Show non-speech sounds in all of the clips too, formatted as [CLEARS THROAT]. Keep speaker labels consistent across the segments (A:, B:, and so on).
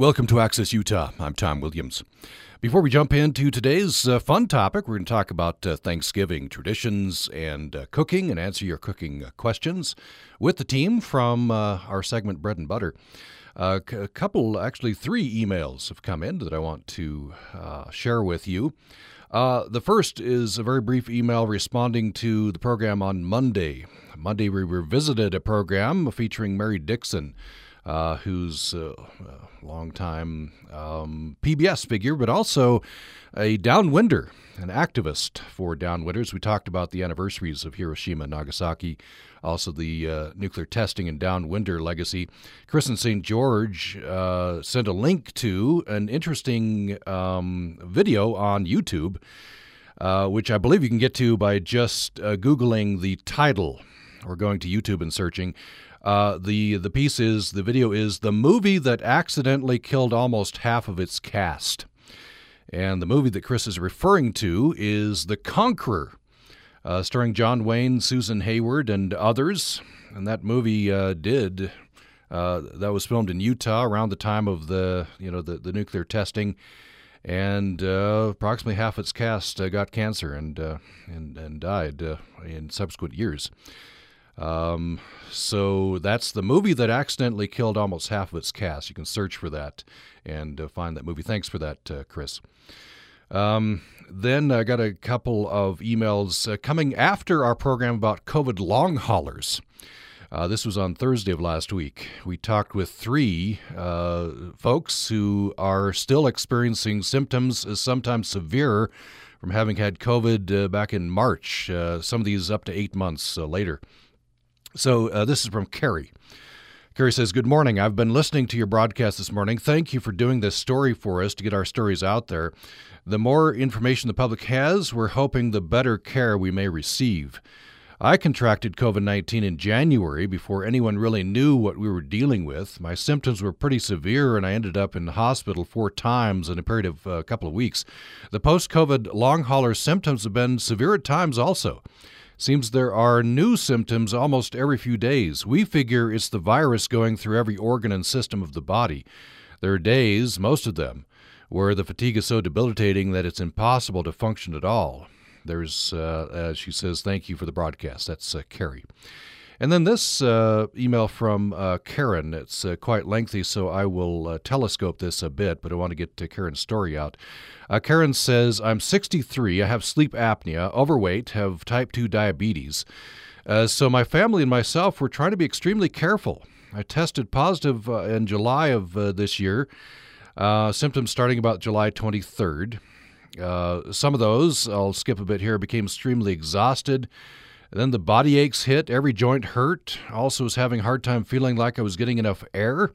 A: Welcome to Access Utah. I'm Tom Williams. Before we jump into today's uh, fun topic, we're going to talk about uh, Thanksgiving traditions and uh, cooking and answer your cooking uh, questions with the team from uh, our segment Bread and Butter. Uh, a couple, actually, three emails have come in that I want to share with you. the first is a very brief email responding to the program on Monday. Monday, we revisited a program featuring Mary Dixon uh, who's a longtime um, PBS figure, but also a downwinder, an activist for downwinders. We talked about the anniversaries of Hiroshima and Nagasaki, also the uh, nuclear testing and downwinder legacy. And St. George uh, sent a link to an interesting um, video on YouTube. Uh, which I believe you can get to by just uh, Googling the title or going to YouTube and searching uh, the the piece is the video is the movie that accidentally killed almost half of its cast, and the movie that Chris is referring to is The Conqueror, uh, starring John Wayne, Susan Hayward, and others. And that movie uh, did uh, that was filmed in Utah around the time of the you know the, the nuclear testing, and uh, approximately half its cast uh, got cancer and and and died in subsequent years. Um, so that's the movie that accidentally killed almost half of its cast. You can search for that and uh, find that movie. Thanks for that, uh, Chris. Um, then I got a couple of emails uh, coming after our program about COVID long haulers. Uh, this was on Thursday of last week. We talked with three uh, folks who are still experiencing symptoms, uh, sometimes severe, from having had COVID uh, back in March. Uh, some of these up to eight months uh, later. So uh, this is from Kerry. Kerry says, Good morning. I've been listening to your broadcast this morning. Thank you for doing this story for us to get our stories out there. The more information the public has, we're hoping the better care we may receive. I contracted COVID 19 in January before anyone really knew what we were dealing with. My symptoms were pretty severe, and I ended up in the hospital four times in a period of a uh, couple of weeks. The post COVID long hauler symptoms have been severe at times also. Seems there are new symptoms almost every few days. We figure it's the virus going through every organ and system of the body. There are days, most of them, where the fatigue is so debilitating that it's impossible to function at all. There's, uh, she says, thank you for the broadcast. That's uh, Carrie. And then this uh, email from uh, Karen. It's uh, quite lengthy, so I will uh, telescope this a bit, but I want to get to Karen's story out. Uh, Karen says, I'm 63, I have sleep apnea, overweight, have type 2 diabetes. Uh, so my family and myself were trying to be extremely careful. I tested positive in July of this year, symptoms starting about July 23rd. some of those, I'll skip a bit here, became extremely exhausted then the body aches hit, every joint hurt. Also was having a hard time feeling like I was getting enough air.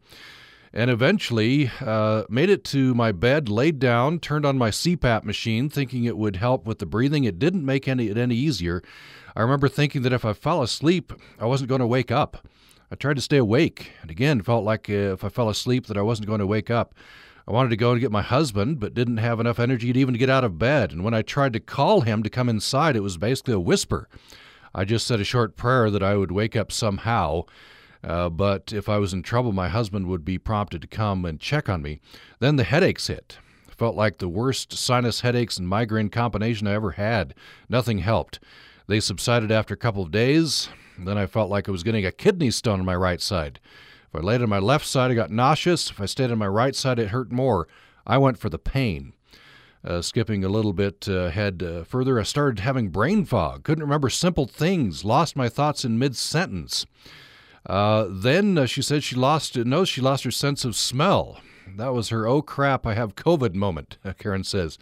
A: And eventually uh, made it to my bed, laid down, turned on my CPAP machine, thinking it would help with the breathing. It didn't make any, it any easier. I remember thinking that if I fell asleep, I wasn't going to wake up. I tried to stay awake, and again felt like uh, if I fell asleep that I wasn't going to wake up. I wanted to go and get my husband, but didn't have enough energy to even get out of bed. And when I tried to call him to come inside, it was basically a whisper. I just said a short prayer that I would wake up somehow. Uh, but if I was in trouble, my husband would be prompted to come and check on me. Then the headaches hit. Felt like the worst sinus headaches and migraine combination I ever had. Nothing helped. They subsided after a couple of days. Then I felt like I was getting a kidney stone on my right side. If I laid on my left side, I got nauseous. If I stayed on my right side, it hurt more. I went for the pain. Uh, skipping a little bit uh, ahead uh, further, I started having brain fog. Couldn't remember simple things. Lost my thoughts in mid sentence. Uh, then uh, she said she lost. No, she lost her sense of smell. That was her "oh crap, I have COVID" moment. [LAUGHS] Karen says.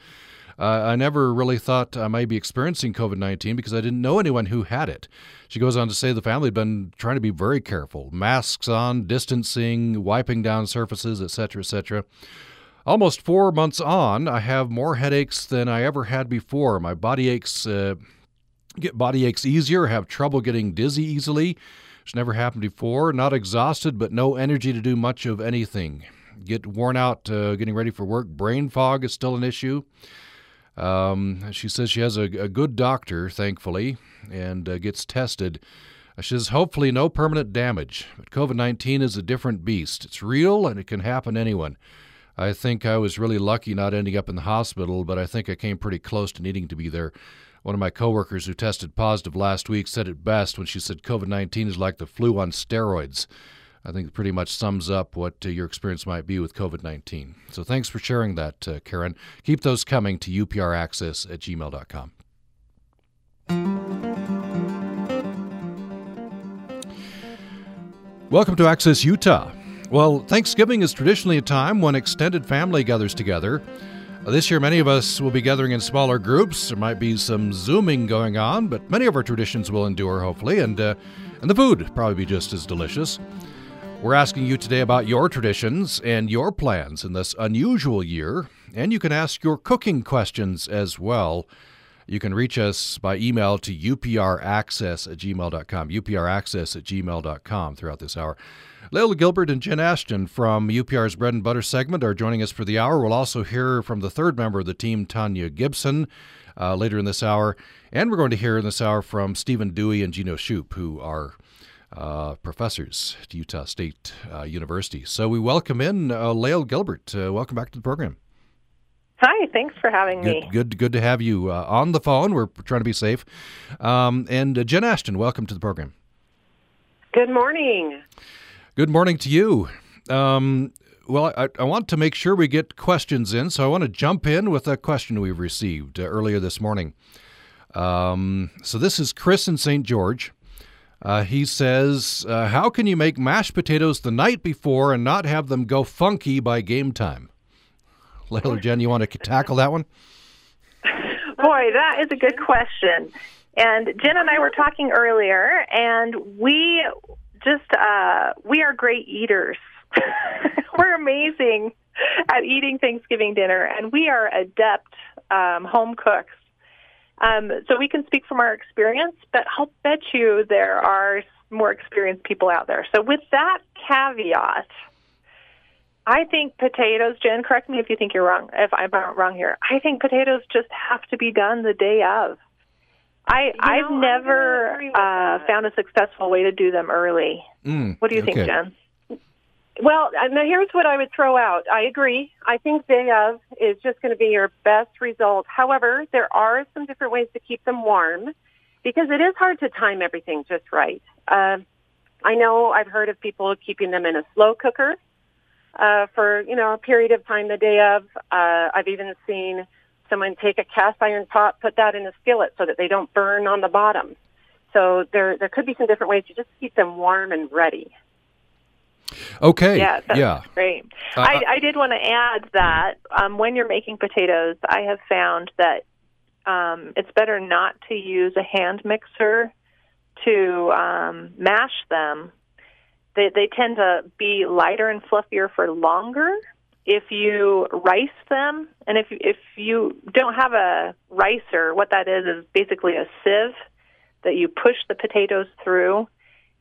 A: Uh, I never really thought I might be experiencing COVID 19 because I didn't know anyone who had it. She goes on to say the family had been trying to be very careful masks on, distancing, wiping down surfaces, etc., etc. Almost four months on, I have more headaches than I ever had before. My body aches uh, get body aches easier, have trouble getting dizzy easily. It's never happened before. Not exhausted, but no energy to do much of anything. Get worn out uh, getting ready for work. Brain fog is still an issue. Um, she says she has a, a, good doctor, thankfully, and uh, gets tested. She says, hopefully, no permanent damage. But COVID 19 is a different beast. It's real and it can happen to anyone. I think I was really lucky not ending up in the hospital, but I think I came pretty close to needing to be there. One of my coworkers who tested positive last week said it best when she said COVID 19 is like the flu on steroids. I think it pretty much sums up what uh, your experience might be with COVID 19. So thanks for sharing that, uh, Karen. Keep those coming to upraccess at gmail.com. Welcome to Access Utah. Well, Thanksgiving is traditionally a time when extended family gathers together. This year, many of us will be gathering in smaller groups. There might be some Zooming going on, but many of our traditions will endure, hopefully, and, uh, and the food probably be just as delicious. We're asking you today about your traditions and your plans in this unusual year, and you can ask your cooking questions as well. You can reach us by email to upraccess at gmail.com, upraccess at gmail.com throughout this hour. Lael Gilbert and Jen Ashton from UPR's Bread and Butter segment are joining us for the hour. We'll also hear from the third member of the team, Tanya Gibson, uh, later in this hour. And we're going to hear in this hour from Stephen Dewey and Gino Shoop, who are uh, professors at Utah State uh, University. So we welcome in uh, Lael Gilbert. Uh, welcome back to the program.
B: Hi, thanks for having
A: good,
B: me.
A: Good, good to have you uh, on the phone. We're trying to be safe. Um, and uh, Jen Ashton, welcome to the program.
C: Good morning.
A: Good morning to you. Um, well, I, I, want to make sure we get questions in, so I want to jump in with a question we've received earlier this morning. Um, so this is Chris in St. George. Uh, he says, uh, How can you make mashed potatoes the night before and not have them go funky by game time? Layla Jen, you want to [LAUGHS] tackle that one?
B: Boy, that is a good question. And Jen and I were talking earlier, and we just, uh, we are great eaters. [LAUGHS] we're amazing at eating Thanksgiving dinner, and we are adept um, home cooks. Um, so we can speak from our experience, but I'll bet you there are more experienced people out there. So with that caveat, I think potatoes, Jen, correct me if you think you're wrong, if I'm wrong here. I think potatoes just have to be done the day of. I you I've know, never uh, found a successful way to do them early. Mm, what do you okay. think, Jen?
C: Well, uh, now here's what I would throw out. I agree. I think day of is just going to be your best result. However, there are some different ways to keep them warm because it is hard to time everything just right. Uh, I know I've heard of people keeping them in a slow cooker uh, for you know a period of time the day of. Uh, I've even seen someone take a cast iron pot, put that in a skillet so that they don't burn on the bottom. So there there could be some different ways to just keep them warm and ready.
A: Okay.
B: Yeah, that's
A: yeah.
B: great. Uh, I, I did want to add that um, when you're making potatoes, I have found that um, it's better not to use a hand mixer to um, mash them. They, they tend to be lighter and fluffier for longer if you rice them. And if if you don't have a ricer, what that is is basically a sieve that you push the potatoes through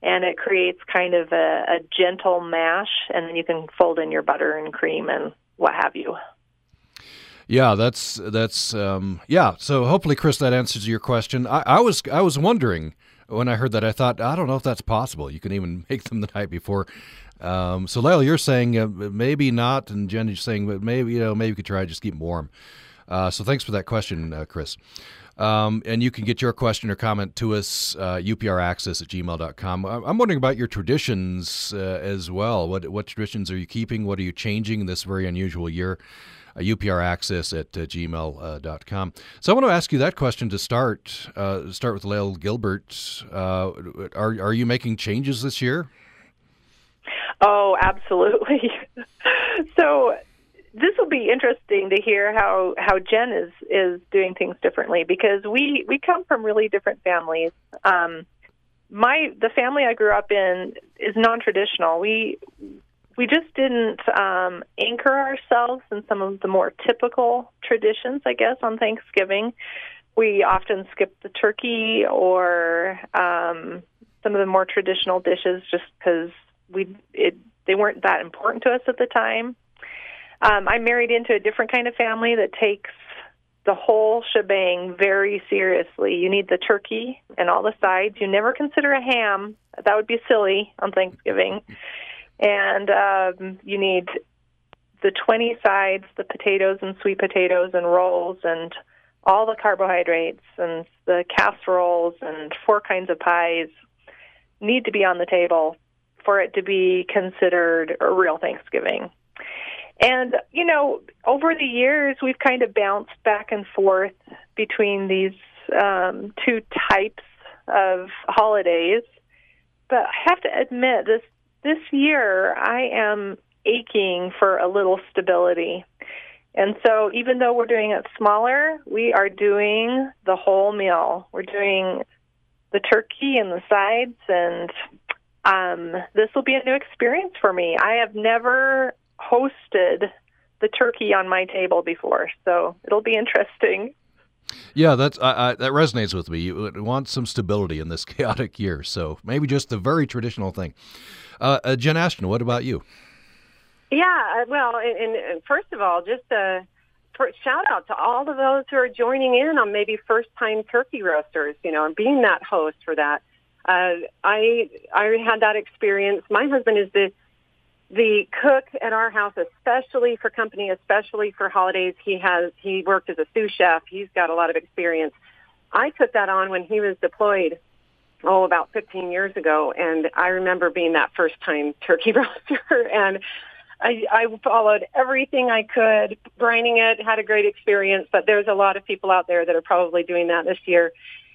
B: and it creates kind of a, a gentle mash, and then you can fold in your butter and cream and what have you.
A: Yeah, that's that's um, yeah. So hopefully, Chris, that answers your question. I, I, was I was wondering when I heard that. I thought I don't know if that's possible. You can even [LAUGHS] make them the night before. Um, so Lael, you're saying uh, maybe not, and Jen, you're saying but maybe you know maybe you could try just keep them warm. Uh, so thanks for that question, uh, Chris. Um, and you can get your question or comment to us, uh, upraccess at gmail.com. I'm wondering about your traditions uh, as well. What, what traditions are you keeping? What are you changing in this very unusual year? Uh, upraccess at uh, gmail.com. So I want to ask you that question to start. Uh, start with Lael Gilbert. Uh, are, are you making changes this year?
B: Oh, absolutely. [LAUGHS] so this will be interesting to hear how how Jen is is doing things differently because we we come from really different families. Um, my the family I grew up in is non traditional. We we just didn't um, anchor ourselves in some of the more typical traditions, I guess, on Thanksgiving. We often skip the turkey or um, some of the more traditional dishes just because we it they weren't that important to us at the time. Um, I married into a different kind of family that takes the whole shebang very seriously. You need the turkey and all the sides. You never consider a ham. That would be silly on Thanksgiving. And um, you need the 20 sides, the potatoes and sweet potatoes and rolls and all the carbohydrates and the casseroles and four kinds of pies need to be on the table for it to be considered a real Thanksgiving. And, you know, over the years, we've kind of bounced back and forth between these um, two types of holidays. But I have to admit, this this year I am aching for a little stability. And so, even though we're doing it smaller, we are doing the whole meal. We're doing the turkey and the sides, and um, this will be a new experience for me. I have never hosted the turkey on my table before, so it'll be interesting.
A: Yeah, that's I, I, that resonates with me. You want some stability in this [LAUGHS] chaotic year, so maybe just the very traditional thing. Uh, uh, Jen Ashton, what about you?
C: Yeah, uh, well, and, and first of all, just a shout out to all of those who are joining in on maybe first time turkey roasters, you know, and being that host for that. Uh, I I had that experience. My husband is the the cook at our house, especially for company, especially for holidays. He has he worked as a sous chef. He's got a lot of experience. I took that on when he was deployed oh, about 15 years ago. And I remember being that first time turkey [LAUGHS] roaster. and I, I followed everything I could, brining it, had a great experience. But there's a lot of people out there that are probably doing that this year.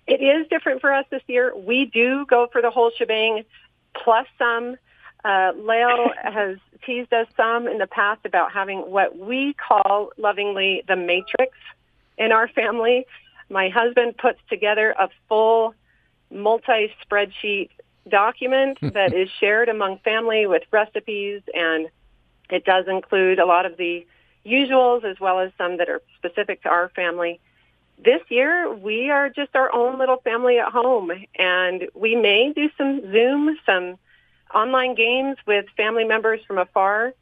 C: It is different for us this year. We do go for the whole shebang plus some. Uh, Lael [LAUGHS] has teased us some in the past about having what we call lovingly the matrix in our family. My husband puts together a full multi-spreadsheet document [LAUGHS] that is shared among family with recipes and it does include a lot of the usuals as well as some that are specific to our family. This year, we are just our own little family at home, and we may do some Zoom, some online games with family members from afar.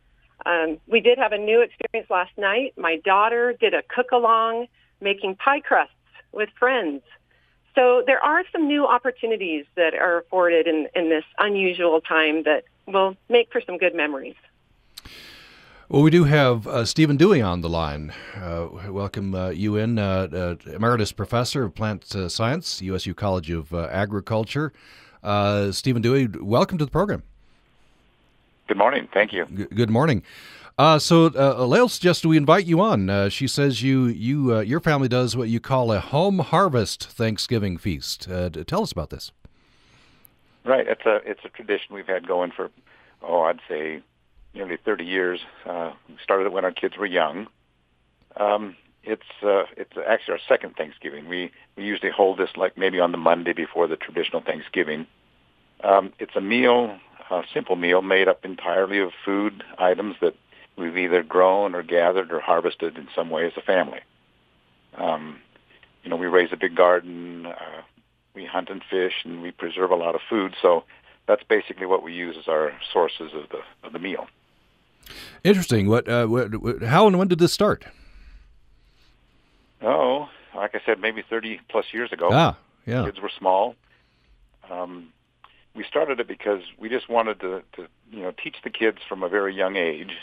C: Um, we did have a new experience last night. My daughter did a cook-along making pie crusts with friends. So there are some new opportunities that are afforded in, in this unusual time that will make for some good memories.
A: Well, we do have uh, Stephen Dewey on the line. Uh, welcome uh, you in, uh, uh, Emeritus Professor of Plant uh, Science, USU College of Agriculture. Stephen Dewey, welcome to the program.
D: Good morning. Thank you.
A: G- good morning. Uh, so uh, Lael suggested we invite you on. Uh, she says you you uh, your family does what you call a home harvest Thanksgiving feast. Uh, tell us about this.
D: Right, it's a it's a tradition we've had going for oh I'd say nearly 30 years. Uh, we started it when our kids were young. Um, it's uh, it's actually our second Thanksgiving. We we usually hold this like maybe on the Monday before the traditional Thanksgiving. Um, it's a meal, a simple meal made up entirely of food items that we've either grown or gathered or harvested in some way as a family. Um, you know, we raise a big garden, uh, we hunt and fish, and we preserve a lot of food. So that's basically what we use as our sources of the of the meal.
A: Interesting. What, uh, what, how and when did this start?
D: Oh, like I said, maybe thirty plus years ago.
A: Ah, yeah.
D: Kids were small. Um, we started it because we just wanted to, to, you know, teach the kids from a very young age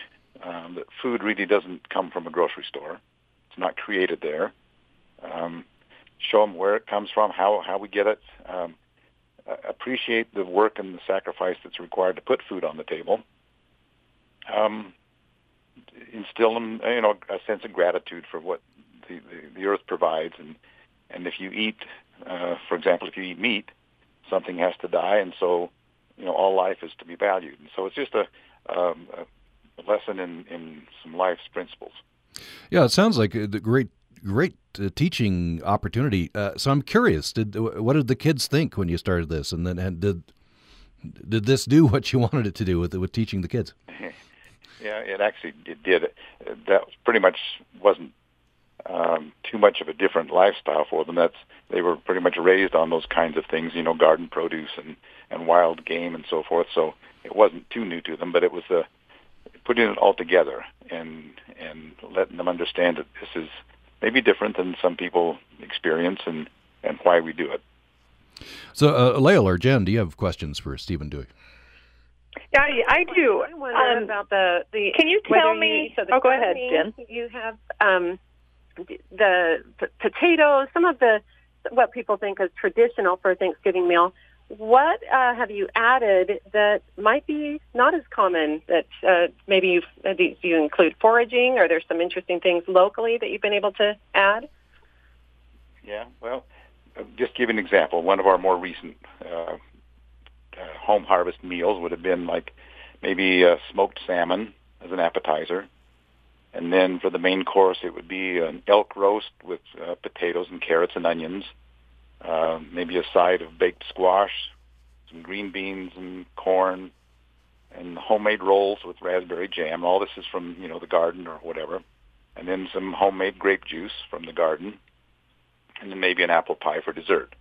D: um, that food really doesn't come from a grocery store. It's not created there. Um, show them where it comes from, how how we get it. Um, appreciate the work and the sacrifice that's required to put food on the table. Um, instill them, you know, a sense of gratitude for what the, the, the earth provides, and and if you eat, uh, for example, if you eat meat, something has to die, and so you know all life is to be valued. And so it's just a, um, a lesson in, in some life's principles.
A: Yeah, it sounds like a great great uh, teaching opportunity. Uh, so I'm curious, did what did the kids think when you started this, and then and did did this do [LAUGHS] what you wanted it to do with with teaching the kids? [LAUGHS]
D: yeah, it actually it did. That pretty much wasn't um, too much of a different lifestyle for them. That's they were pretty much raised on those kinds of things, you know, garden produce and and wild game and so forth. So it wasn't too new to them, but it was a putting it all together and and letting them understand that this is maybe different than some people experience and and why we do it.
A: So, uh, or Jen, do you have questions for Stephen Dewey?
B: I, I do.
C: I wonder
B: Um,
C: about the the.
B: can you
C: whether
B: tell
C: you-
B: me?
C: so the
B: oh, go ahead,
C: gardening,
B: Jen.
C: You have um, the p- potatoes, some of the what people think is traditional for a Thanksgiving meal. What uh, have you added that might be not as common? That uh, maybe you do you include foraging, or there's some interesting things locally that you've been able to add?
D: Yeah, well, uh, just give an example. One of our more recent uh, home harvest meals would have been like maybe uh, smoked salmon as an appetizer, and then for the main course it would be an elk roast with uh, potatoes and carrots and onions, uh, maybe a side of baked squash, some green beans and corn, and homemade rolls with raspberry jam. All this is from you know the garden or whatever, and then some homemade grape juice from the garden and then maybe an apple pie for dessert.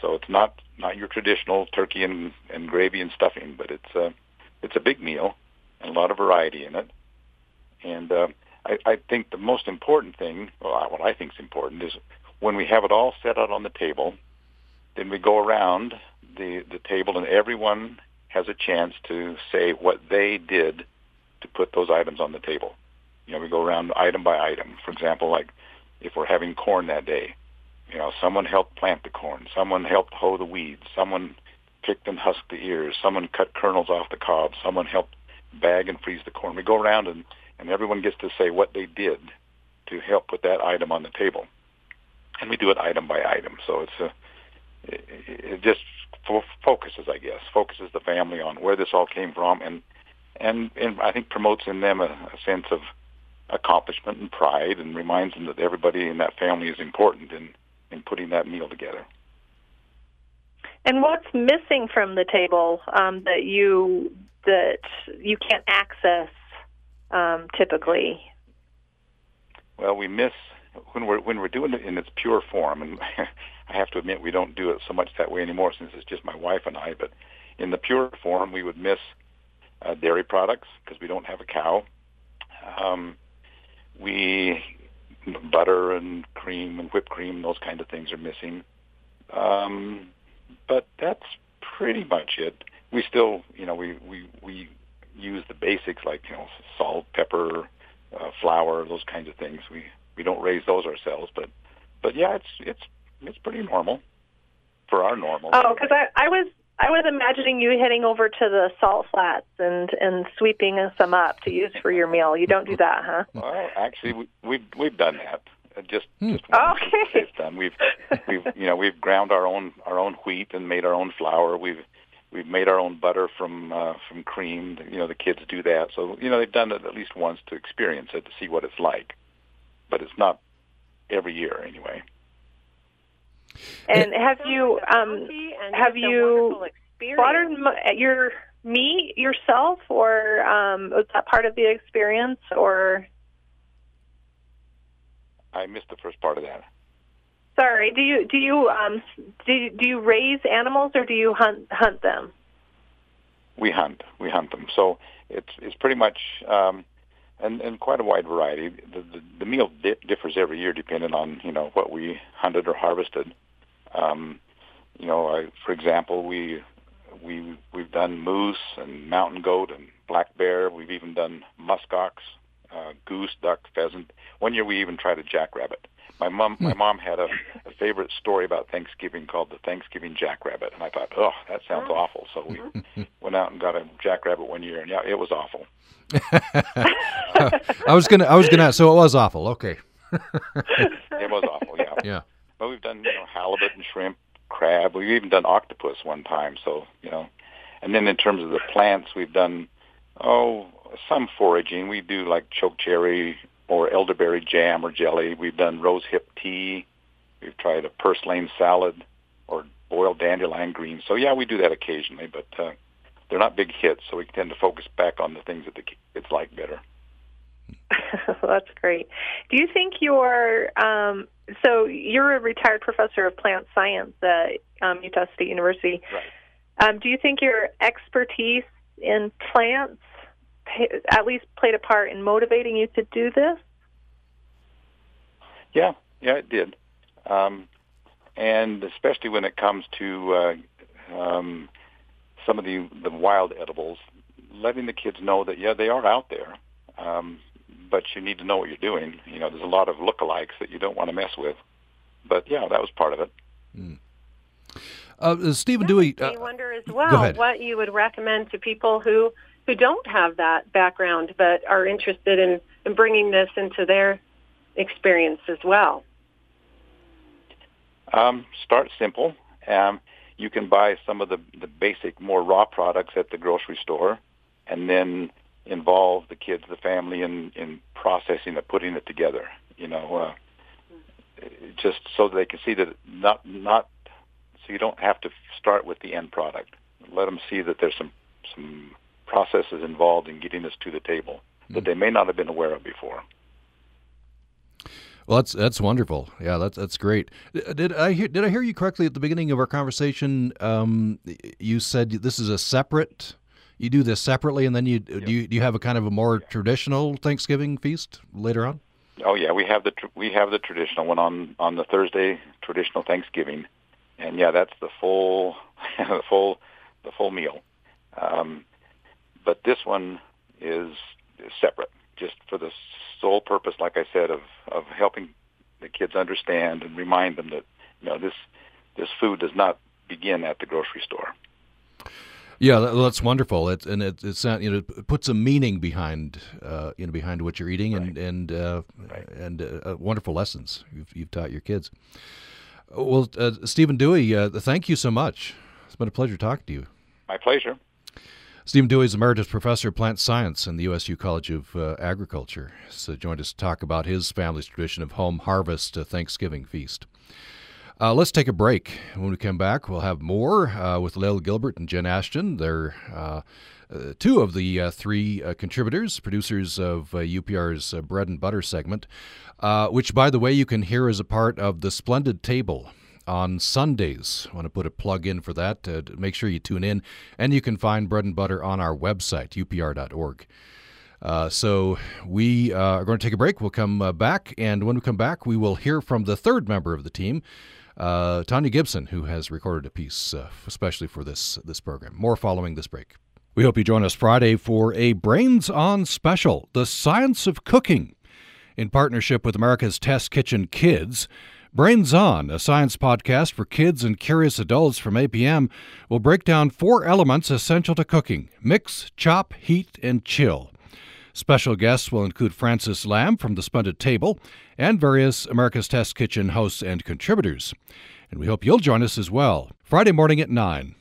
D: So it's not not your traditional turkey and, and gravy and stuffing, but it's a it's a big meal and a lot of variety in it. And uh, I, I think the most important thing, well, what I think is important, is when we have it all set out on the table, then we go around the the table and everyone has a chance to say what they did to put those items on the table. You know, we go around item by item. For example, like if we're having corn that day, you know, someone helped plant the corn. Someone helped hoe the weeds. Someone picked and husked the ears. Someone cut kernels off the cob. Someone helped bag and freeze the corn. We go around and, and everyone gets to say what they did to help put that item on the table. And we do it item by item. So it's a, it, it just fo- focuses, I guess, focuses the family on where this all came from and, and, and I think promotes in them a, a sense of accomplishment and pride and reminds them that everybody in that family is important in, in putting that meal together.
B: And what's missing from the table um, that you that you can't access um, typically?
D: Well, we miss when we're when we're doing it in its pure form, and [LAUGHS] I have to admit we don't do it so much that way anymore since it's just my wife and I. But in the pure form, we would miss uh, dairy products because we don't have a cow. Um, we butter and cream and whipped cream, those kind of things are missing. Um, but that's pretty much it. We still, you know, we we we use the basics like you know salt, pepper, uh, flour, those kinds of things. We we don't raise those ourselves, but but yeah, it's it's it's pretty normal for our normal.
B: Oh, because I, I was I was imagining you heading over to the salt flats and and sweeping some up to use for your meal. You don't do that, huh?
D: Well, actually, we, we've we've done that. Uh, Just just once
B: Okay.
D: it's done. We've we've you know we've ground our own our own wheat and made our own flour. We've we've made our own butter from uh, from cream. You know the kids do that, so you know they've done it at least once to experience it to see what it's like. But it's not every year anyway.
B: And have you um
C: and
B: have you
C: wonderful
B: slaughtered m- your meat yourself, or um, was that part of the experience, or?
D: I missed the first part of that.
B: Sorry, do you do you um do you, do you raise animals or do you hunt hunt them?
D: we hunt we hunt them so it's it's pretty much um and and quite a wide variety. The the, the meal di- differs every year depending on you know what we hunted or harvested. Um you know I, for example we we we've done moose and mountain goat and black bear. We've even done muskox uh goose duck pheasant. One year we even tried a jackrabbit my mom my hmm. mom had a, a favorite story about Thanksgiving called the Thanksgiving jackrabbit and I thought oh that sounds oh. awful. So we [LAUGHS] went out and got a jackrabbit one year and yeah it was awful. [LAUGHS]
A: I was gonna I was gonna so it was awful. Okay. [LAUGHS]
D: it was awful yeah.
A: Yeah.
D: but we've done you know halibut and shrimp crab. We've even done octopus one time so you know. And then in terms of the plants we've done oh some foraging. We do like chokecherry or elderberry jam or jelly we've done rose hip tea we've tried a purslane salad or boiled dandelion greens so yeah we do that occasionally but uh, they're not big hits so we tend to focus back on the things that the kids like better [LAUGHS]
B: That's great. Do you think you're um, so you're a retired professor of plant science at um, Utah State University?
D: Right.
B: Um, do you think your expertise in plants at least played a part in motivating you to do this?
D: Yeah, yeah, it did. Um, and especially when it comes to uh, um, some of the the wild edibles, letting the kids know that yeah, they are out there, um, but you need to know what you're doing. You know, there's a lot of lookalikes that you don't want to mess with. But yeah, that was part of it. Mm.
A: Uh, Stephen Dewey.
C: I uh, wonder as well what you would recommend to people who who don't have that background but are interested in, in bringing this into their experience as well.
D: Um, start simple. Um, you can buy some of the, the basic, more raw products at the grocery store, and then involve the kids, the family, in, in processing it, putting it together. You know, uh, just so they can see that not not so you don't have to start with the end product. Let them see that there's some some processes involved in getting us to the table mm-hmm. that hmm. they may not have been aware of before.
A: Well, that's that's wonderful. Yeah, that's that's great. Did I hear Did I hear you correctly at the beginning of our conversation? Um, you said this is a separate. You do this separately, and then you yep. do you do you have a kind of a more traditional Thanksgiving feast later on?
D: Oh yeah, we have the tr- we have the traditional one on on the Thursday traditional Thanksgiving, and yeah, that's the full [LAUGHS] the full the full meal. Um, but this one is, separate, just for the sole purpose, like I said, of of helping the kids understand and remind them that you know this this food does not begin at the grocery store.
A: Yeah, that's wonderful. It, and it, it's not, you know it puts a meaning behind uh, you know behind what you're eating right. and and uh, right. and uh, wonderful lessons you've, you've taught your kids. Well, uh, Stephen Dewey, uh, thank you so much. It's been a pleasure talking to you.
D: My pleasure.
A: Stephen Dewey is Emeritus Professor of Plant Science in the USU College of uh, Agriculture. So uh, joined us to talk about his family's tradition of home harvest Thanksgiving feast. Uh, let's take a break. When we come back, we'll have more uh, with Lael Gilbert and Jen Ashton. They're uh, uh, two of the three contributors, producers of UPR's Bread and Butter segment, which, by the way, you can hear as a part of the Splendid Table on Sundays. I want to put a plug in for that. Uh, make sure you tune in. And you can find Bread and Butter on our website, upr.org. Uh, so we uh, are going to take a break. We'll come uh, back, and when we come back, we will hear from the third member of the team, uh, Tanya Gibson, who has recorded a piece uh, especially for this this program. More following this break. We hope you join us Friday for a Brains On special, The Science of Cooking, in partnership with America's Test Kitchen Kids. Brains On, a science podcast for kids and curious adults from APM, will break down four elements essential to cooking mix, chop, heat, and chill. Special guests will include Francis Lam from the Splendid Table and various America's Test Kitchen hosts and contributors. And we hope you'll join us as well, Friday morning at 9.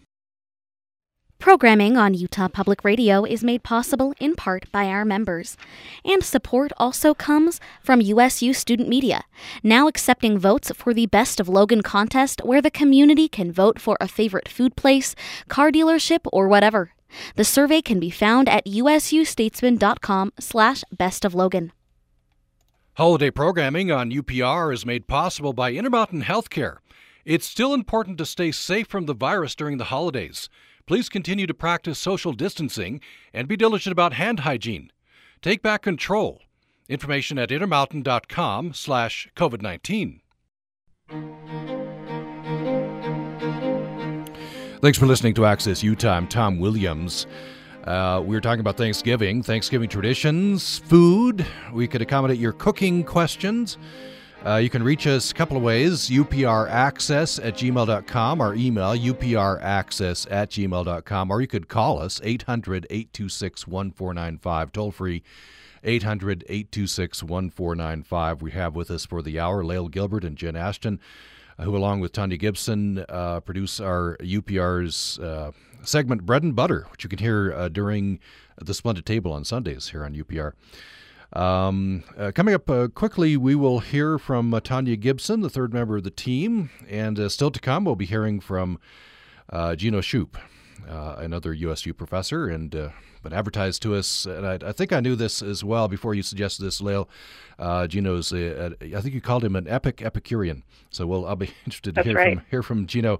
E: Programming on Utah Public Radio is made possible in part by our members. And support also comes from USU Student Media, now accepting votes for the Best of Logan contest where the community can vote for a favorite food place, car dealership, or whatever. The survey can be found at usustatesman.com slash bestoflogan.
A: Holiday programming on UPR is made possible by Intermountain Healthcare. It's still important to stay safe from the virus during the holidays. Please continue to practice social distancing and be diligent about hand hygiene. Take back control. Information at intermountain.com slash COVID-19. Thanks for listening to Access Utah. I'm Tom Williams. Uh, we were talking about Thanksgiving, Thanksgiving traditions, food. We could accommodate your cooking questions. Uh, you can reach us a couple of ways upraccess at gmail.com, our email upraccess at gmail.com, or you could call us 800 826 1495, toll free 800 826 1495. We have with us for the hour Lael Gilbert and Jen Ashton, uh, who, along with Tanya Gibson, uh, produce our UPR's uh, segment Bread and Butter, which you can hear uh, during the Splendid Table on Sundays here on UPR. Um, uh, coming up uh, quickly, we will hear from uh, Tanya Gibson, the third member of the team, and uh, still to come, we'll be hearing from uh, Gino Shoop, uh, another USU professor, and been advertised to us. And I, I, think I knew this as well before you suggested this, Lael. Gino's, I think you called him an epic Epicurean. So we'll, I'll be [LAUGHS] interested to hear
B: right.
A: from hear from Gino.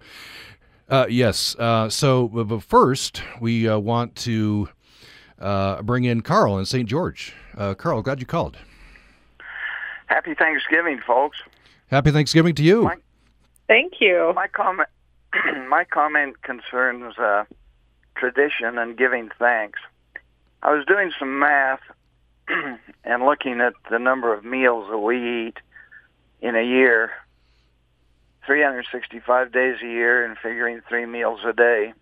A: yes. so, but first, we want to uh, bring in Carl in St. George. Uh, Carl, glad you called.
F: Happy Thanksgiving, folks.
A: Happy Thanksgiving to you. My,
B: Thank you.
F: My comment, [CLEARS THROAT] my comment concerns uh, tradition and giving thanks. I was doing some math [CLEARS THROAT] and looking at the number of meals that we eat in a year, 365 days a year, and figuring three meals a day.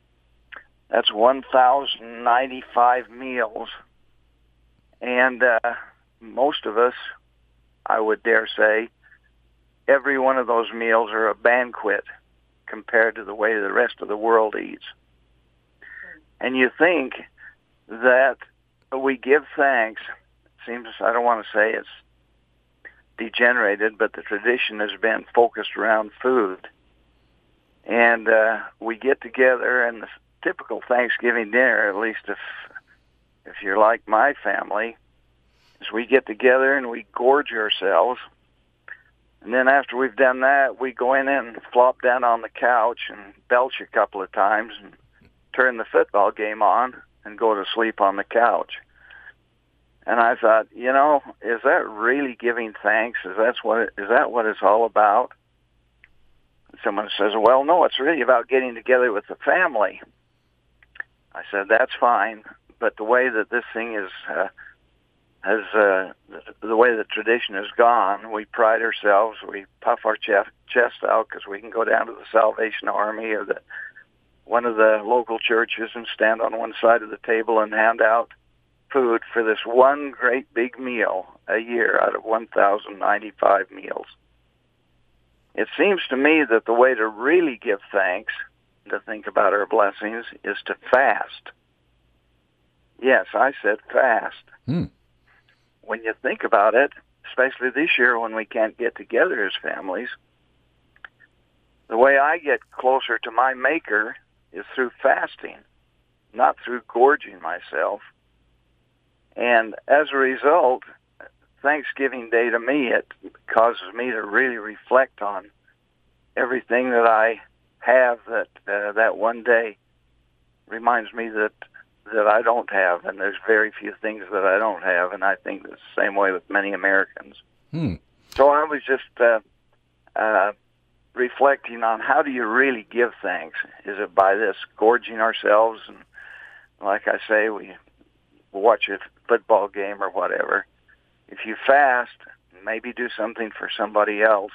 F: That's 1,095 meals. And uh, most of us, I would dare say, every one of those meals are a banquet compared to the way the rest of the world eats. And you think that we give thanks. Seems, I don't want to say it's degenerated, but the tradition has been focused around food. And uh, we get together, and the typical Thanksgiving dinner, at least if if you're like my family, is we get together and we gorge ourselves. And then after we've done that, we go in and flop down on the couch and belch a couple of times and turn the football game on and go to sleep on the couch. And I thought, you know, is that really giving thanks? Is that what is that what it's all about? Someone says, well, no, it's really about getting together with the family. I said, that's fine, but the way that this thing is uh, has uh, the way the tradition has gone, we pride ourselves. We puff our chest, out because we can go down to the Salvation Army or the one of the local churches and stand on one side of the table and hand out food for this one great big meal a year out of 1,095 meals. It seems to me that the way to really give thanks, to think about our blessings, is to fast. Yes, I said fast.
A: Hmm.
F: When you think about it, especially this year when we can't get together as families, the way I get closer to my Maker is through fasting, not through gorging myself. And as a result, Thanksgiving Day to me, it causes me to really reflect on everything that I have that uh, that one day reminds me that that I don't have, and there's very few things that I don't have, and I think it's the same way with many Americans.
A: Hmm.
F: So I was just uh, uh, reflecting on how do you really give thanks? Is it by this gorging ourselves and, like I say, we watch a football game or whatever? If you fast, maybe do something for somebody else.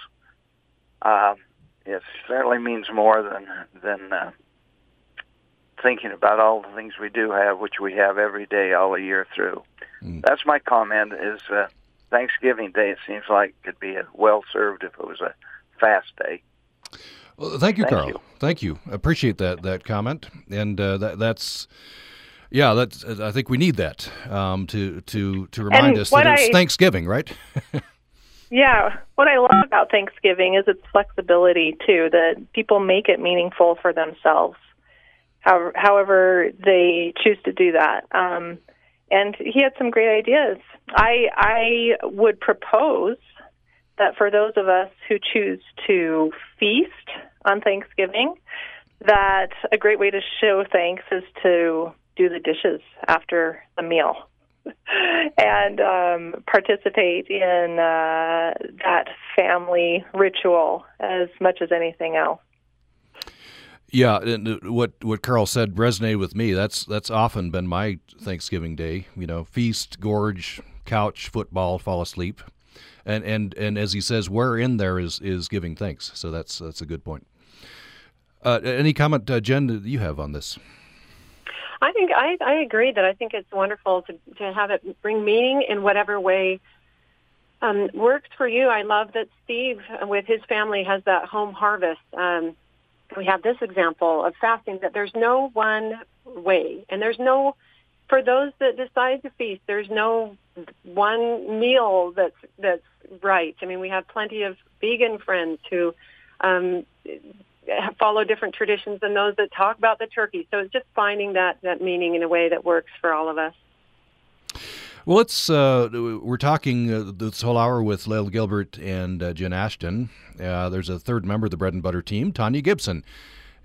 F: Uh, it certainly means more than than uh, thinking about all the things we do have, which we have every day, all the year through. Mm. That's my comment. Is uh, Thanksgiving Day? It seems like could be well served if it was a fast day.
A: Well, thank you, thank Carl. You. Thank you. Appreciate that that comment, and uh, that that's. Yeah, that's. I think we need that um, to to to remind
B: and
A: us that it's
B: I,
A: Thanksgiving, right? [LAUGHS]
B: yeah, what I love about Thanksgiving is its flexibility too. That people make it meaningful for themselves, however, however they choose to do that. Um, and he had some great ideas. I I would propose that for those of us who choose to feast on Thanksgiving, that a great way to show thanks is to do the dishes after the meal [LAUGHS] and um, participate in uh, that family ritual as much as anything else.
A: Yeah, and uh, what what Carl said resonated with me. That's that's often been my Thanksgiving day. You know, feast, gorge, couch, football, fall asleep and and and as he says, where in there is is giving thanks. So that's that's a good point. Uh, any comment, uh, Jen, you have on this?
C: I think I, I agree that I think it's wonderful to to have it bring meaning in whatever way um, works for you. I love that Steve, with his family, has that home harvest. Um, we have this example of fasting that there's no one way, and there's no for those that decide to feast, there's no one meal that's that's right. I mean, we have plenty of vegan friends who um, follow different traditions than those that talk about the turkey. So it's just finding that that meaning in a way that works for all of us.
A: Well, let's. Uh, we're talking uh, this whole hour with Lael Gilbert and uh, Jen Ashton. Uh, there's a third member of the Bread and Butter team, Tanya Gibson,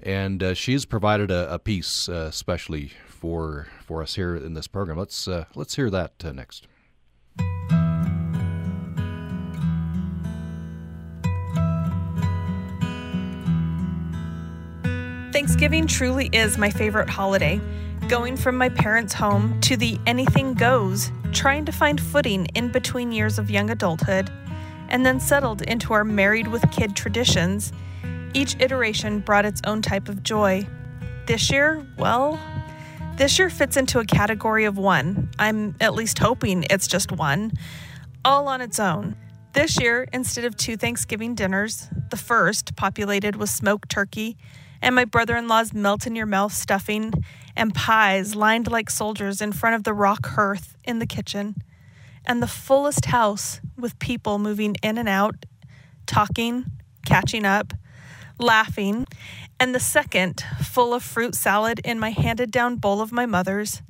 A: and uh, she's provided a, a piece uh, especially for for us here in this program. Let's let's hear that next.
G: Thanksgiving truly is my favorite holiday. Going from my parents' home to the anything goes, trying to find footing in between years of young adulthood, and then settled into our married with kid traditions, each iteration brought its own type of joy. This year, well, this year fits into a category of one. I'm at least hoping it's just one, all on its own. This year, instead of two Thanksgiving dinners, the first, populated with smoked turkey, and my brother in law's melt in your mouth stuffing, and pies lined like soldiers in front of the rock hearth in the kitchen, and the fullest house with people moving in and out, talking, catching up, laughing, and the second full of fruit salad in my handed down bowl of my mother's,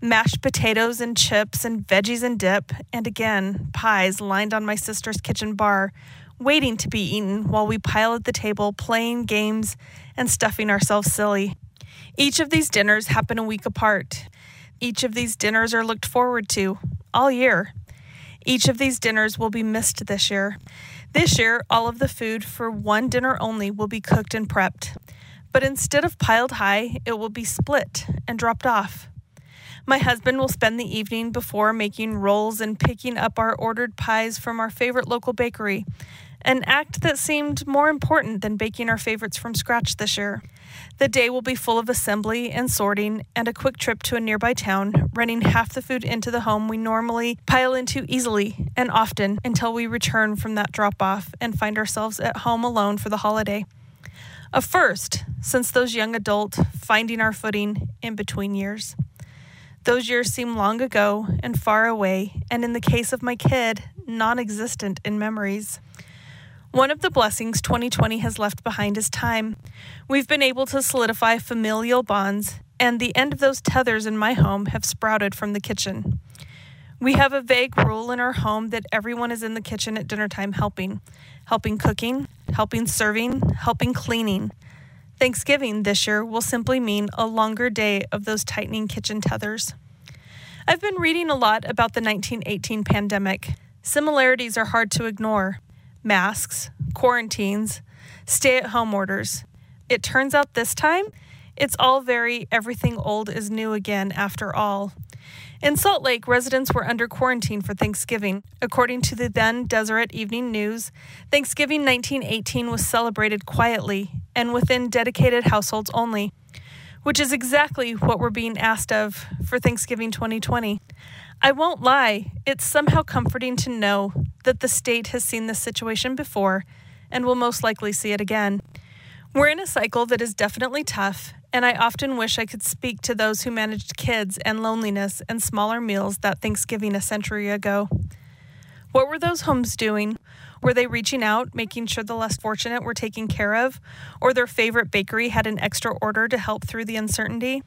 G: mashed potatoes and chips and veggies and dip, and again, pies lined on my sister's kitchen bar, waiting to be eaten while we pile at the table playing games and stuffing ourselves silly. Each of these dinners happen a week apart. Each of these dinners are looked forward to all year. Each of these dinners will be missed this year. This year, all of the food for one dinner only will be cooked and prepped. But instead of piled high, it will be split and dropped off. My husband will spend the evening before making rolls and picking up our ordered pies from our favorite local bakery, an act that seemed more important than baking our favorites from scratch this year. The day will be full of assembly and sorting and a quick trip to a nearby town, running half the food into the home we normally pile into easily and often until we return from that drop off and find ourselves at home alone for the holiday. A first since those young adult finding our footing in between years. Those years seem long ago and far away, and in the case of my kid, non existent in memories. One of the blessings 2020 has left behind is time. We've been able to solidify familial bonds, and the end of those tethers in my home have sprouted from the kitchen. We have a vague rule in our home that everyone is in the kitchen at dinner time helping helping cooking, helping serving, helping cleaning. Thanksgiving this year will simply mean a longer day of those tightening kitchen tethers. I've been reading a lot about the 1918 pandemic. Similarities are hard to ignore masks, quarantines, stay at home orders. It turns out this time, it's all very everything old is new again after all. In Salt Lake, residents were under quarantine for Thanksgiving. According to the then Deseret Evening News, Thanksgiving 1918 was celebrated quietly and within dedicated households only, which is exactly what we're being asked of for Thanksgiving 2020. I won't lie, it's somehow comforting to know that the state has seen this situation before and will most likely see it again. We're in a cycle that is definitely tough, and I often wish I could speak to those who managed kids and loneliness and smaller meals that Thanksgiving a century ago. What were those homes doing? Were they reaching out, making sure the less fortunate were taken care of, or their favorite bakery had an extra order to help through the uncertainty?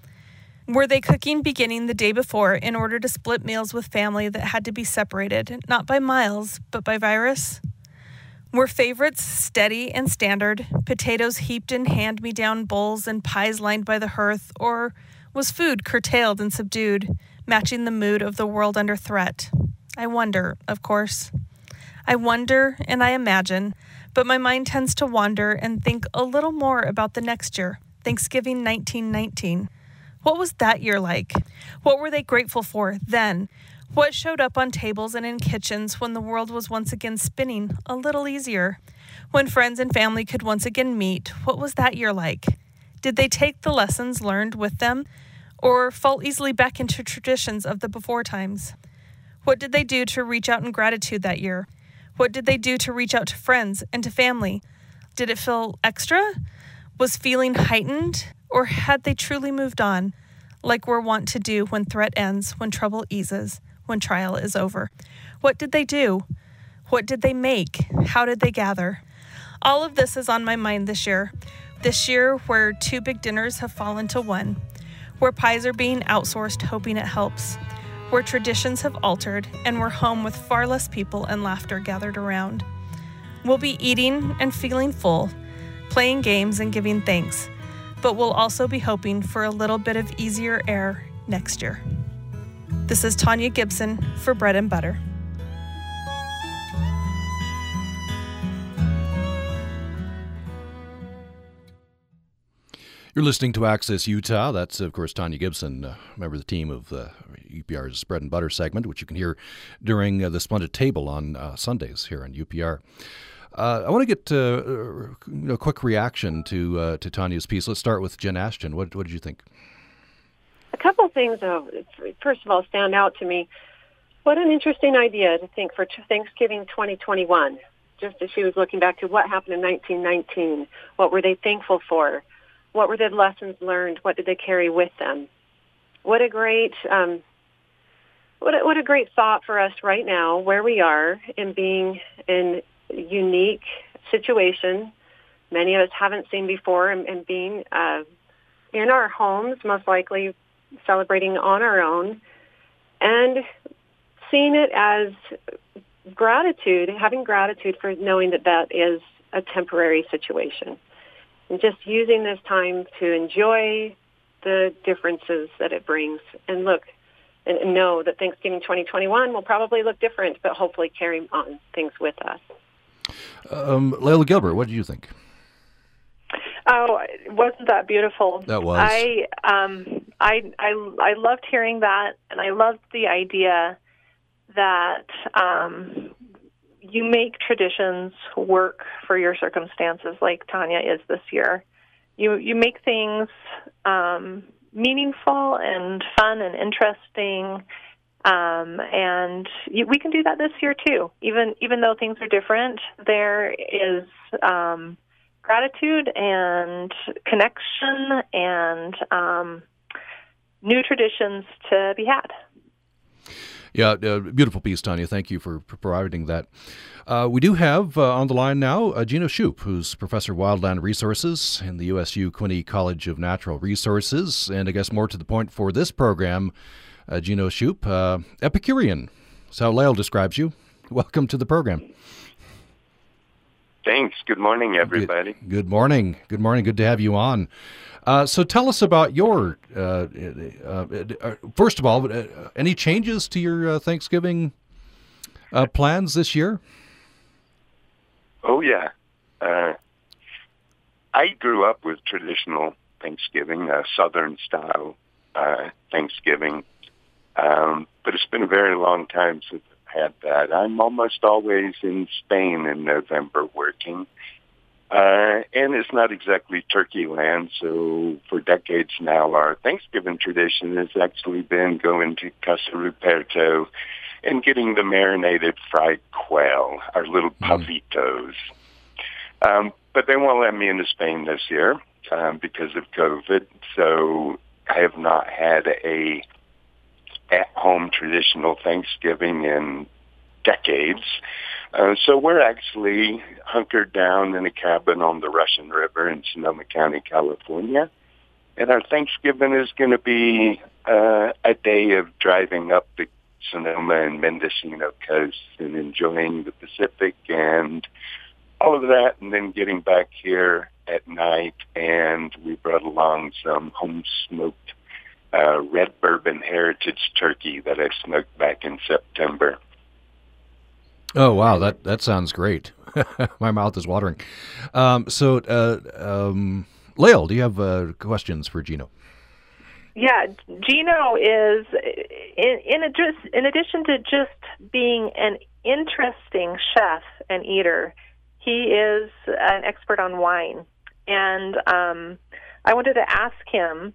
G: Were they cooking beginning the day before in order to split meals with family that had to be separated, not by miles, but by virus? Were favorites steady and standard, potatoes heaped in hand me down bowls and pies lined by the hearth, or was food curtailed and subdued, matching the mood of the world under threat? I wonder, of course. I wonder and I imagine, but my mind tends to wander and think a little more about the next year, Thanksgiving 1919. What was that year like? What were they grateful for then? What showed up on tables and in kitchens when the world was once again spinning a little easier? When friends and family could once again meet, what was that year like? Did they take the lessons learned with them or fall easily back into traditions of the before times? What did they do to reach out in gratitude that year? What did they do to reach out to friends and to family? Did it feel extra? Was feeling heightened? Or had they truly moved on, like we're wont to do when threat ends, when trouble eases? when trial is over. What did they do? What did they make? How did they gather? All of this is on my mind this year. This year, where two big dinners have fallen to one, where pies are being outsourced, hoping it helps, where traditions have altered, and we're home with far less people and laughter gathered around. We'll be eating and feeling full, playing games and giving thanks, but we'll also be hoping for a little bit of easier air next year. This is Tanya Gibson for Bread and Butter.
A: You're listening to Access Utah. That's, of course, Tanya Gibson, uh, member of the team of uh, UPR's Bread and Butter segment, which you can hear during uh, the Splendid Table on uh, Sundays here on UPR. Uh, I want to get uh, a quick reaction to uh, to Tanya's piece. Let's start with Jen Ashton. What, what did you think?
C: A couple of things, first of all, stand out to me. What an interesting idea to think for Thanksgiving 2021. Just as she was looking back to what happened in 1919, what were they thankful for? What were the lessons learned? What did they carry with them? What a great um, what a, what a great thought for us right now, where we are and being in unique situation many of us haven't seen before and, and being uh, in our homes, most likely celebrating on our own, and seeing it as gratitude, having gratitude for knowing that that is a temporary situation. And just using this time to enjoy the differences that it brings. And look, and know that Thanksgiving 2021 will probably look different, but hopefully carry on things with us.
A: Um, Lael Gilbert, what did you think?
B: Oh, wasn't that beautiful?
A: That was.
B: I um, I I I loved hearing that, and I loved the idea that um, you make traditions work for your circumstances, like Tanya is this year. You you make things um, meaningful and fun and interesting um, and we can do that this year too. Even even though things are different, there is um, gratitude and connection and um, new traditions to be had.
A: Yeah, uh, beautiful piece, Tanya. Thank you for, providing that. Uh, we do have uh, on the line now uh, Gino Shoop, who's professor of wildland resources in the USU Quinney College of Natural Resources, and I guess more to the point for this program uh, Gino Shoop, uh, Epicurean. That's how Lael describes you. Welcome to the program.
H: Thanks. Good morning, everybody.
A: Good, good morning. Good morning. Good to have you on. Uh, so tell us about your. Uh, uh, uh first of all, uh, any changes to your uh, Thanksgiving plans this year?
H: Oh yeah, I grew up with traditional Thanksgiving, Southern style Thanksgiving. Um, but it's been a very long time since I've had that. I'm almost always in Spain in November working. Uh, and it's not exactly turkey land, so for decades now, our Thanksgiving tradition has actually been going to Casa Ruperto and getting the marinated fried quail, our little mm. Um, but they won't let me into Spain this year um, because of COVID, so I have not had a at-home traditional Thanksgiving in decades. Uh, so we're actually hunkered down in a cabin on the Russian River in Sonoma County, California. And our Thanksgiving is going to be uh, a day of driving up the Sonoma and Mendocino coast and enjoying the Pacific and all of that, and then getting back here at night. And we brought along some home smoked uh, red bourbon heritage turkey that I smoked back in September.
A: Oh wow, that that sounds great. [LAUGHS] My mouth is watering. Um, so, uh, um, Lael, do you have uh, questions for Gino?
B: Yeah, Gino is in in, in addition to just being an interesting chef and eater, he is an expert on wine, and um, I wanted to ask him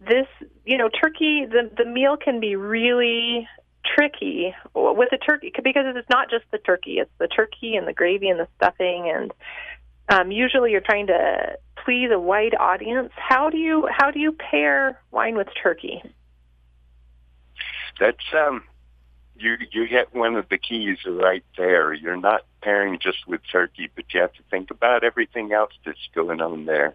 B: this, you know, turkey, the, the meal can be really tricky with a turkey because it's not just the turkey, it's the turkey and the gravy and the stuffing and um, usually you're trying to please a wide audience. How do you how do you pair wine with turkey?
H: That's um you you hit one of the keys right there. You're not pairing just with turkey, but you have to think about everything else that's going on there.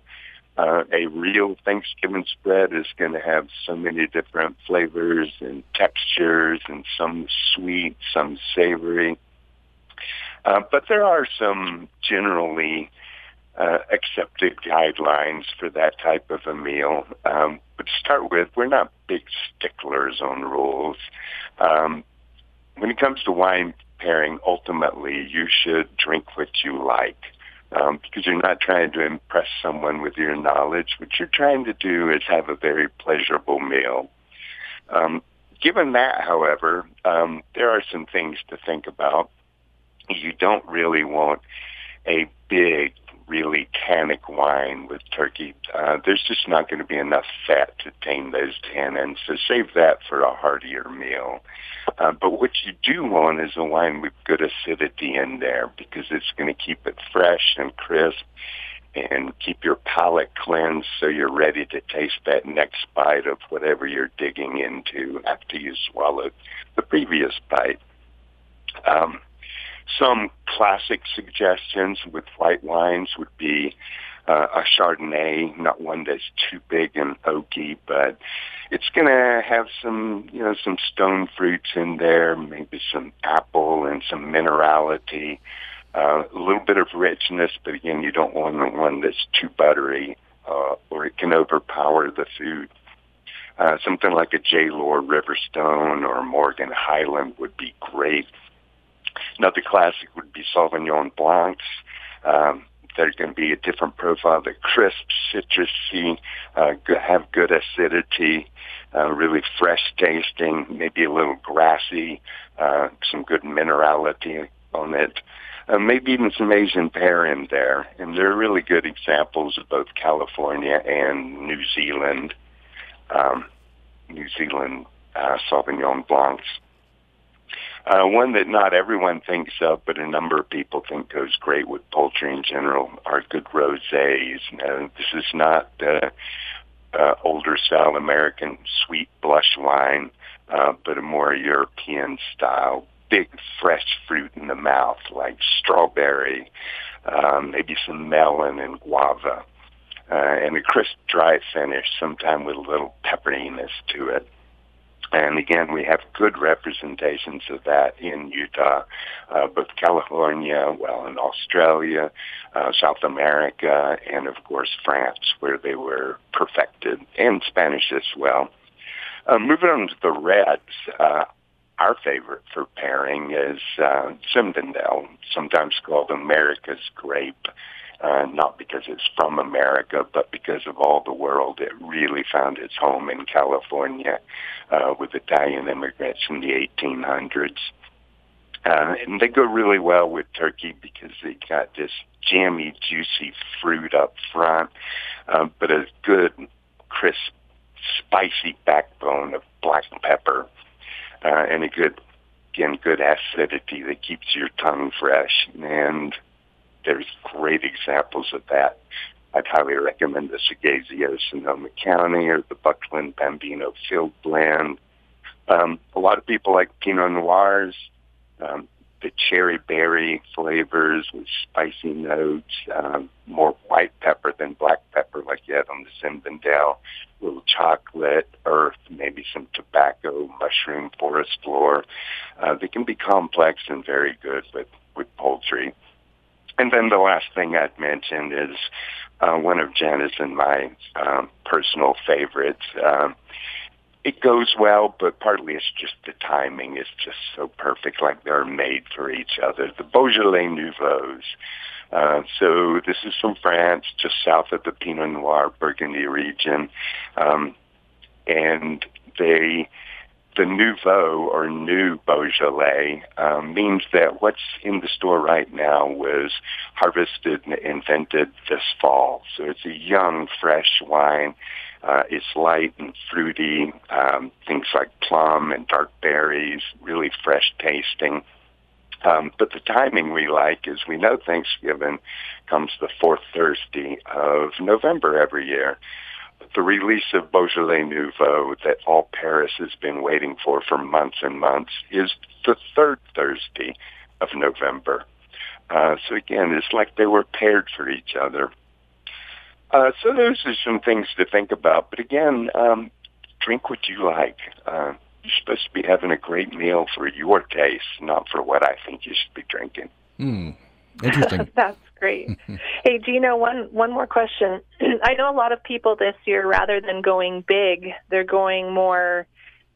H: Uh, a real Thanksgiving spread is going to have so many different flavors and textures, and some sweet, some savory. Uh, but there are some generally uh, accepted guidelines for that type of a meal. Um, but to start with, we're not big sticklers on rules. Um, when it comes to wine pairing, ultimately, you should drink what you like um, because you're not trying to impress someone with your knowledge. What you're trying to do is have a very pleasurable meal. Um, given that, however, um, there are some things to think about. You don't really want a big, really tannic wine with turkey. Uh, there's just not going to be enough fat to tame those tannins, so save that for a heartier meal. Uh, but what you do want is a wine with good acidity in there because it's going to keep it fresh and crisp and keep your palate cleansed so you're ready to taste that next bite of whatever you're digging into after you swallowed the previous bite. Um, some classic suggestions with white wines would be uh, a Chardonnay, not one that's too big and oaky, but it's going to have some, you know, some stone fruits in there, maybe some apple and some minerality, uh, a little bit of richness, but again, you don't want one that's too buttery, uh, or it can overpower the food. Uh, something like a J. Lohr Riverstone or Morgan Highland would be great. Another classic would be Sauvignon Blancs. Um, they're going to be a different profile. They're crisp, citrusy, uh, have good acidity, uh, really fresh tasting, maybe a little grassy, uh, some good minerality on it. Uh, maybe even some Asian pear in there. And they're really good examples of both California and New Zealand, um, New Zealand uh, Sauvignon Blancs. Uh, one that not everyone thinks of, but a number of people think goes great with poultry in general are good rosés. Now, this is not the uh, older style American sweet blush wine, uh, but a more European style, big fresh fruit in the mouth like strawberry, um, maybe some melon and guava, uh, and a crisp dry finish, sometime with a little pepperiness to it. And again, we have good representations of that in Utah, uh, both California, well, in Australia, uh, South America, and of course France, where they were perfected, and Spanish as well. Uh, moving on to the reds, uh, our favorite for pairing is uh, Zinfandel, sometimes called America's grape uh, not because it's from America, but because of all the world. It really found its home in California uh, with Italian immigrants in the 1800s. Uh, and they go really well with turkey because they got this jammy, juicy fruit up front, uh, but a good, crisp, spicy backbone of black pepper, uh, and a good, again, good acidity that keeps your tongue fresh. And there's great examples of that. I'd highly recommend the Seghesio Sonoma County or the Bucklin Bambino Field Blend. Um, a lot of people like Pinot Noirs, um, the cherry berry flavors with spicy notes, um, more white pepper than black pepper like you had on the Zinfandel, a little chocolate, earth, maybe some tobacco, mushroom, forest floor. Uh, they can be complex and very good with, with poultry. And then the last thing I'd mention is uh, one of Janice and my um, personal favorites. Um, it goes well, but partly it's just the timing is just so perfect, like they're made for each other. The Beaujolais Nouveaux. Uh, so this is from France, just south of the Pinot Noir Burgundy region, um, and they the nouveau or new Beaujolais um, means that what's in the store right now was harvested and invented this fall. So it's a young, fresh wine. Uh, it's light and fruity, um, things like plum and dark berries, really fresh tasting. Um, but the timing we like is we know Thanksgiving comes the fourth Thursday of November every year the release of Beaujolais Nouveau that all Paris has been waiting for for months and months is the third Thursday of November. Uh, so again, it's like they were paired for each other. Uh, so those are some things to think about. But again, um, drink what you like. Uh, you're supposed to be having a great meal for your taste, not for what I think you should be drinking.
A: Mm, interesting. [LAUGHS]
B: That's great. [LAUGHS] hey, Gino, one one more question. [CLEARS THROAT] I know a lot of people this year, rather than going big, they're going more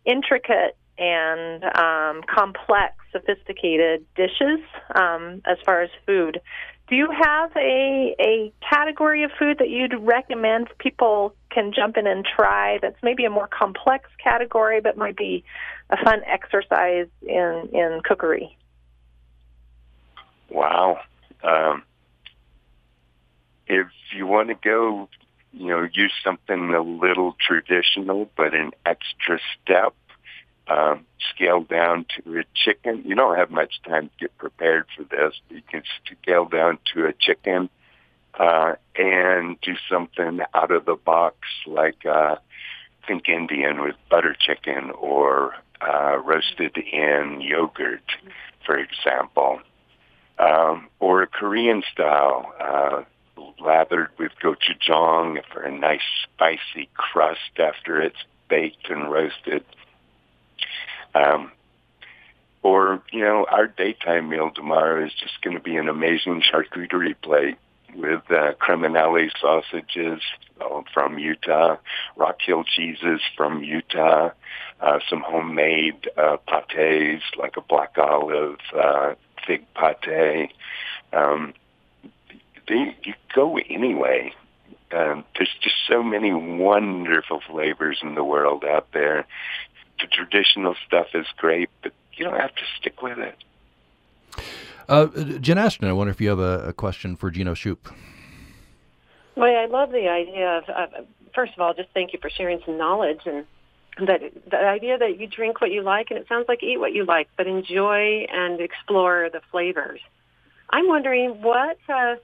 B: intricate and um, complex, sophisticated dishes um, as far as food. Do you have a a category of food that you'd recommend people can jump in and try? That's maybe a more complex category, but might be a fun exercise in in cookery.
H: Wow. Um, if you want to go, you know, use something a little traditional, but an extra step, um, scale down to a chicken. You don't have much time to get prepared for this. You can scale down to a chicken uh, and do something out of the box like uh, think Indian with butter chicken or uh, roasted in yogurt, for example, um, or a Korean style. Uh, lathered with gochujang for a nice spicy crust after it's baked and roasted. Um, or, you know, our daytime meal tomorrow is just going to be an amazing charcuterie plate with uh, creminelli sausages from Utah, Rock Hill cheeses from Utah, uh, some homemade uh, pates like a black olive uh, fig pate. Um, they, you go anyway. Um, there's just so many wonderful flavors in the world out there. The traditional stuff is great, but you don't have to stick with it.
A: Uh, Jen Ashton, I wonder if you have a, a question for Gino Shoop.
C: Well, I love the idea of, uh, first of all, just thank you for sharing some knowledge and that the idea that you drink what you like, and it sounds like eat what you like, but enjoy and explore the flavors. I'm wondering what uh,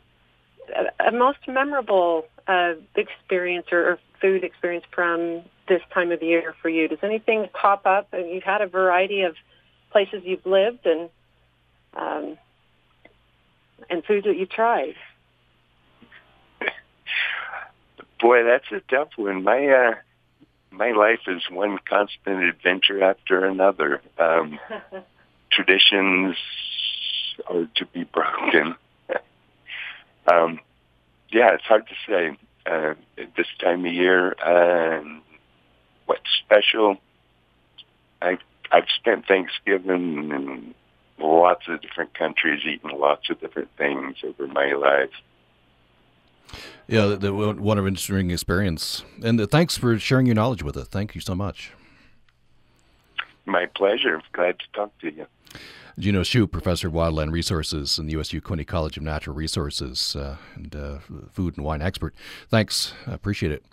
C: a, a most memorable uh, experience or, or food experience from this time of year for you. Does anything pop up? And you've had a variety of places you've lived and um, and foods that you've tried.
H: Boy, that's a tough one. My uh, my life is one constant adventure after another. Um, [LAUGHS] traditions are to be broken. Um, yeah, it's hard to say. Uh, at this time of year, um, what's special? I I've spent Thanksgiving in lots of different countries, eating lots of different things over my life.
A: Yeah, the, the, what an interesting experience. And uh, thanks for sharing your knowledge with us. Thank you so much.
H: My pleasure. Glad to talk to you.
A: Gino Shoop, professor of wildland resources in the USU Quinney College of Natural Resources uh, and uh, food and wine expert. Thanks. I appreciate it.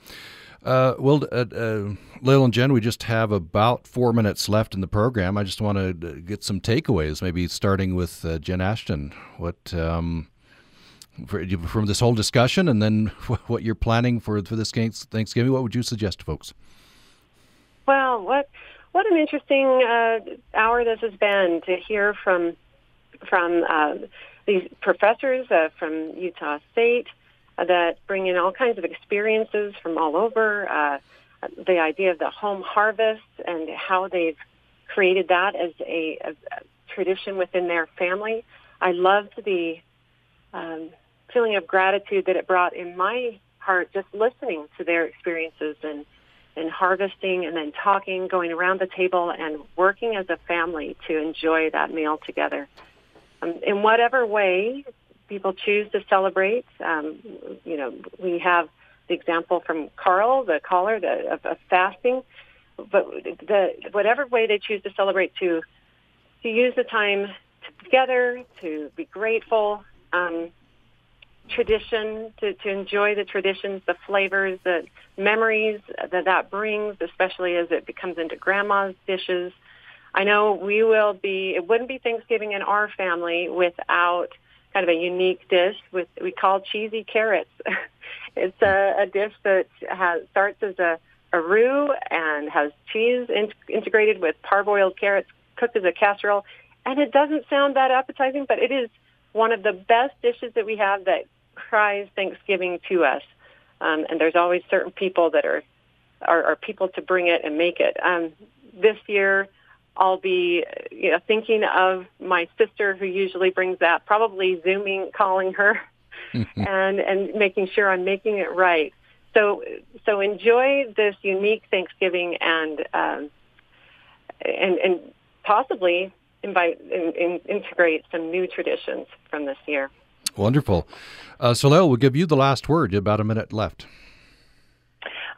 A: Uh, well, uh, uh, Lael and Jen, we just have about four minutes left in the program. I just want to get some takeaways, maybe starting with uh, Jen Ashton. What um, for, from this whole discussion, and then [LAUGHS] what you're planning for for this Thanksgiving? What would you suggest folks?
C: Well, what what an interesting uh, hour this has been to hear from from uh, these professors uh, from Utah State uh, that bring in all kinds of experiences from all over. Uh, the idea of the home harvest and how they've created that as a, a, tradition within their family. I loved the um, feeling of gratitude that it brought in my heart just listening to their experiences and and harvesting and then talking, going around the table and working as a family to enjoy that meal together. Um, in whatever way people choose to celebrate, um, you know, we have the example from Carl, the caller, the, of, of fasting. But the, whatever way they choose to celebrate, to to use the time together, to be grateful, um, tradition, to, to enjoy the traditions, the flavors, the memories that that brings, especially as it becomes into grandma's dishes. I know we will be, it wouldn't be Thanksgiving in our family without kind of a unique dish with, we call cheesy carrots. [LAUGHS] it's a, a dish that has, starts as a, a roux and has cheese in, integrated with parboiled carrots cooked as a casserole. And it doesn't sound that appetizing, but it is one of the best dishes that we have that cries Thanksgiving to us. Um, and there's always certain people that are, are, are people to bring it and make it. Um, this year, I'll be you know, thinking of my sister who usually brings that, probably zooming, calling her, [LAUGHS] and and making sure I'm making it right. So so enjoy this unique Thanksgiving and um, and, and possibly invite in, in, integrate some new traditions from this year.
A: Wonderful. Uh, So Lael, we'll give you the last word. You have about a minute left.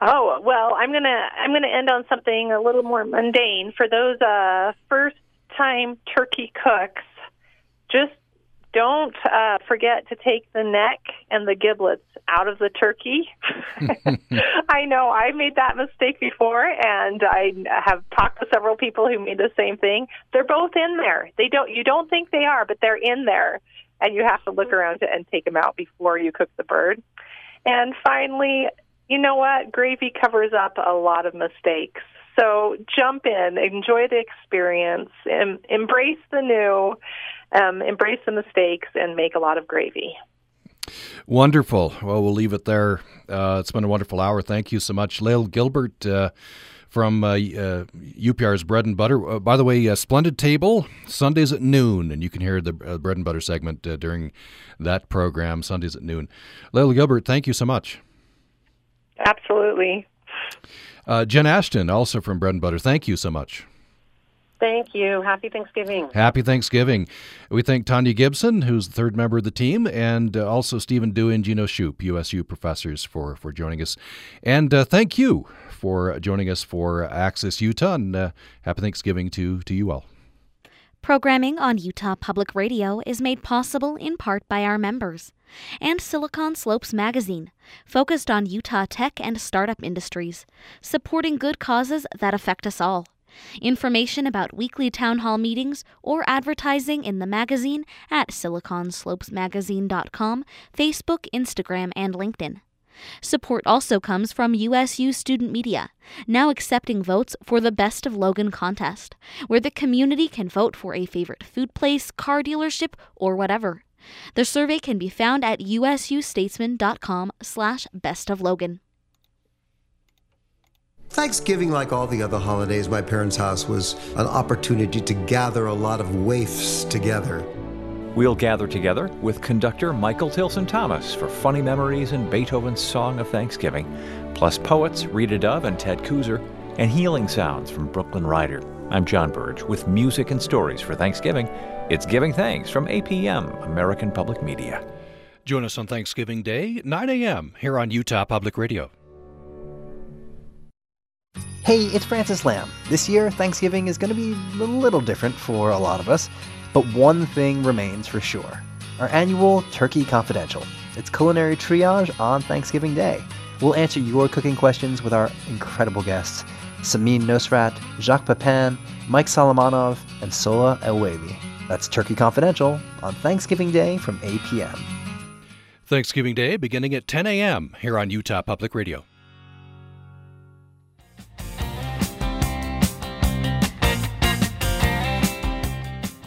B: Oh well, I'm gonna I'm gonna end on something a little more mundane for those uh, first time turkey cooks. Just don't uh, forget to take the neck and the giblets out of the turkey. [LAUGHS] [LAUGHS] I know I made that mistake before, and I have talked to several people who made the same thing. They're both in there. They don't. You don't think they are, but they're in there, and you have to look around and take them out before you cook the bird. And finally, you know what? Gravy covers up a lot of mistakes. So jump in, enjoy the experience, em- embrace the new, um, embrace the mistakes, and make a lot of gravy.
A: Wonderful. Well, we'll leave it there. Uh, it's been a wonderful hour. Thank you so much, Lael Gilbert. Uh, from uh, uh, UPR's Bread and Butter. Uh, by the way, a splendid table Sundays at noon, and you can hear the uh, Bread and Butter segment uh, during that program Sundays at noon. Lael Gilbert, thank you so much.
B: Absolutely.
A: Uh, Jen Ashton, also from Bread and Butter, thank you so much.
C: Thank you. Happy Thanksgiving.
A: Happy Thanksgiving. We thank Tanya Gibson, who's the third member of the team, and uh, also Stephen Dewey and Gino Shoop, USU professors, for, for joining us. And uh, thank you for joining us for Access Utah, and uh, happy Thanksgiving to, to you all.
E: Programming on Utah Public Radio is made possible in part by our members and Silicon Slopes Magazine, focused on Utah tech and startup industries, supporting good causes that affect us all. Information about weekly town hall meetings or advertising in the magazine at siliconslopesmagazine.com, Facebook, Instagram, and LinkedIn. Support also comes from USU Student Media, now accepting votes for the Best of Logan contest, where the community can vote for a favorite food place, car dealership, or whatever. The survey can be found at usustatesman.com slash bestoflogan.
I: Thanksgiving, like all the other holidays, my parents' house was an opportunity to gather a lot of waifs together.
J: We'll gather together with conductor Michael Tilson Thomas for funny memories and Beethoven's Song of Thanksgiving, plus poets Rita Dove and Ted Kooser, and healing sounds from Brooklyn Rider. I'm John Birge with music and stories for Thanksgiving. It's Giving Thanks from APM, American Public Media.
A: Join us on Thanksgiving Day, 9 a.m., here on Utah Public Radio.
K: Hey, it's Francis Lam. This year, Thanksgiving is going to be a little different for a lot of us, but one thing remains for sure our annual Turkey Confidential. It's culinary triage on Thanksgiving Day. We'll answer your cooking questions with our incredible guests Samin Nosrat, Jacques Pepin, Mike Solomonov, and Sohla El-Waylly. That's Turkey Confidential on Thanksgiving Day from 8 p.m.
A: Thanksgiving Day beginning at 10 a.m. here on Utah Public Radio.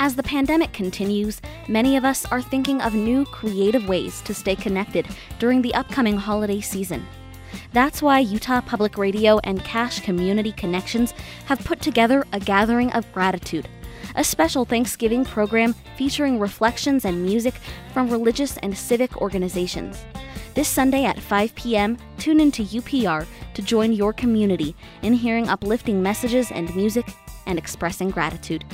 E: As the pandemic continues, many of us are thinking of new creative ways to stay connected during the upcoming holiday season. That's why Utah Public Radio and Cache Community Connections have put together a gathering of gratitude, a special Thanksgiving program featuring reflections and music from religious and civic organizations. This Sunday at 5 p.m., tune into UPR to join your community in hearing uplifting messages and music and expressing gratitude.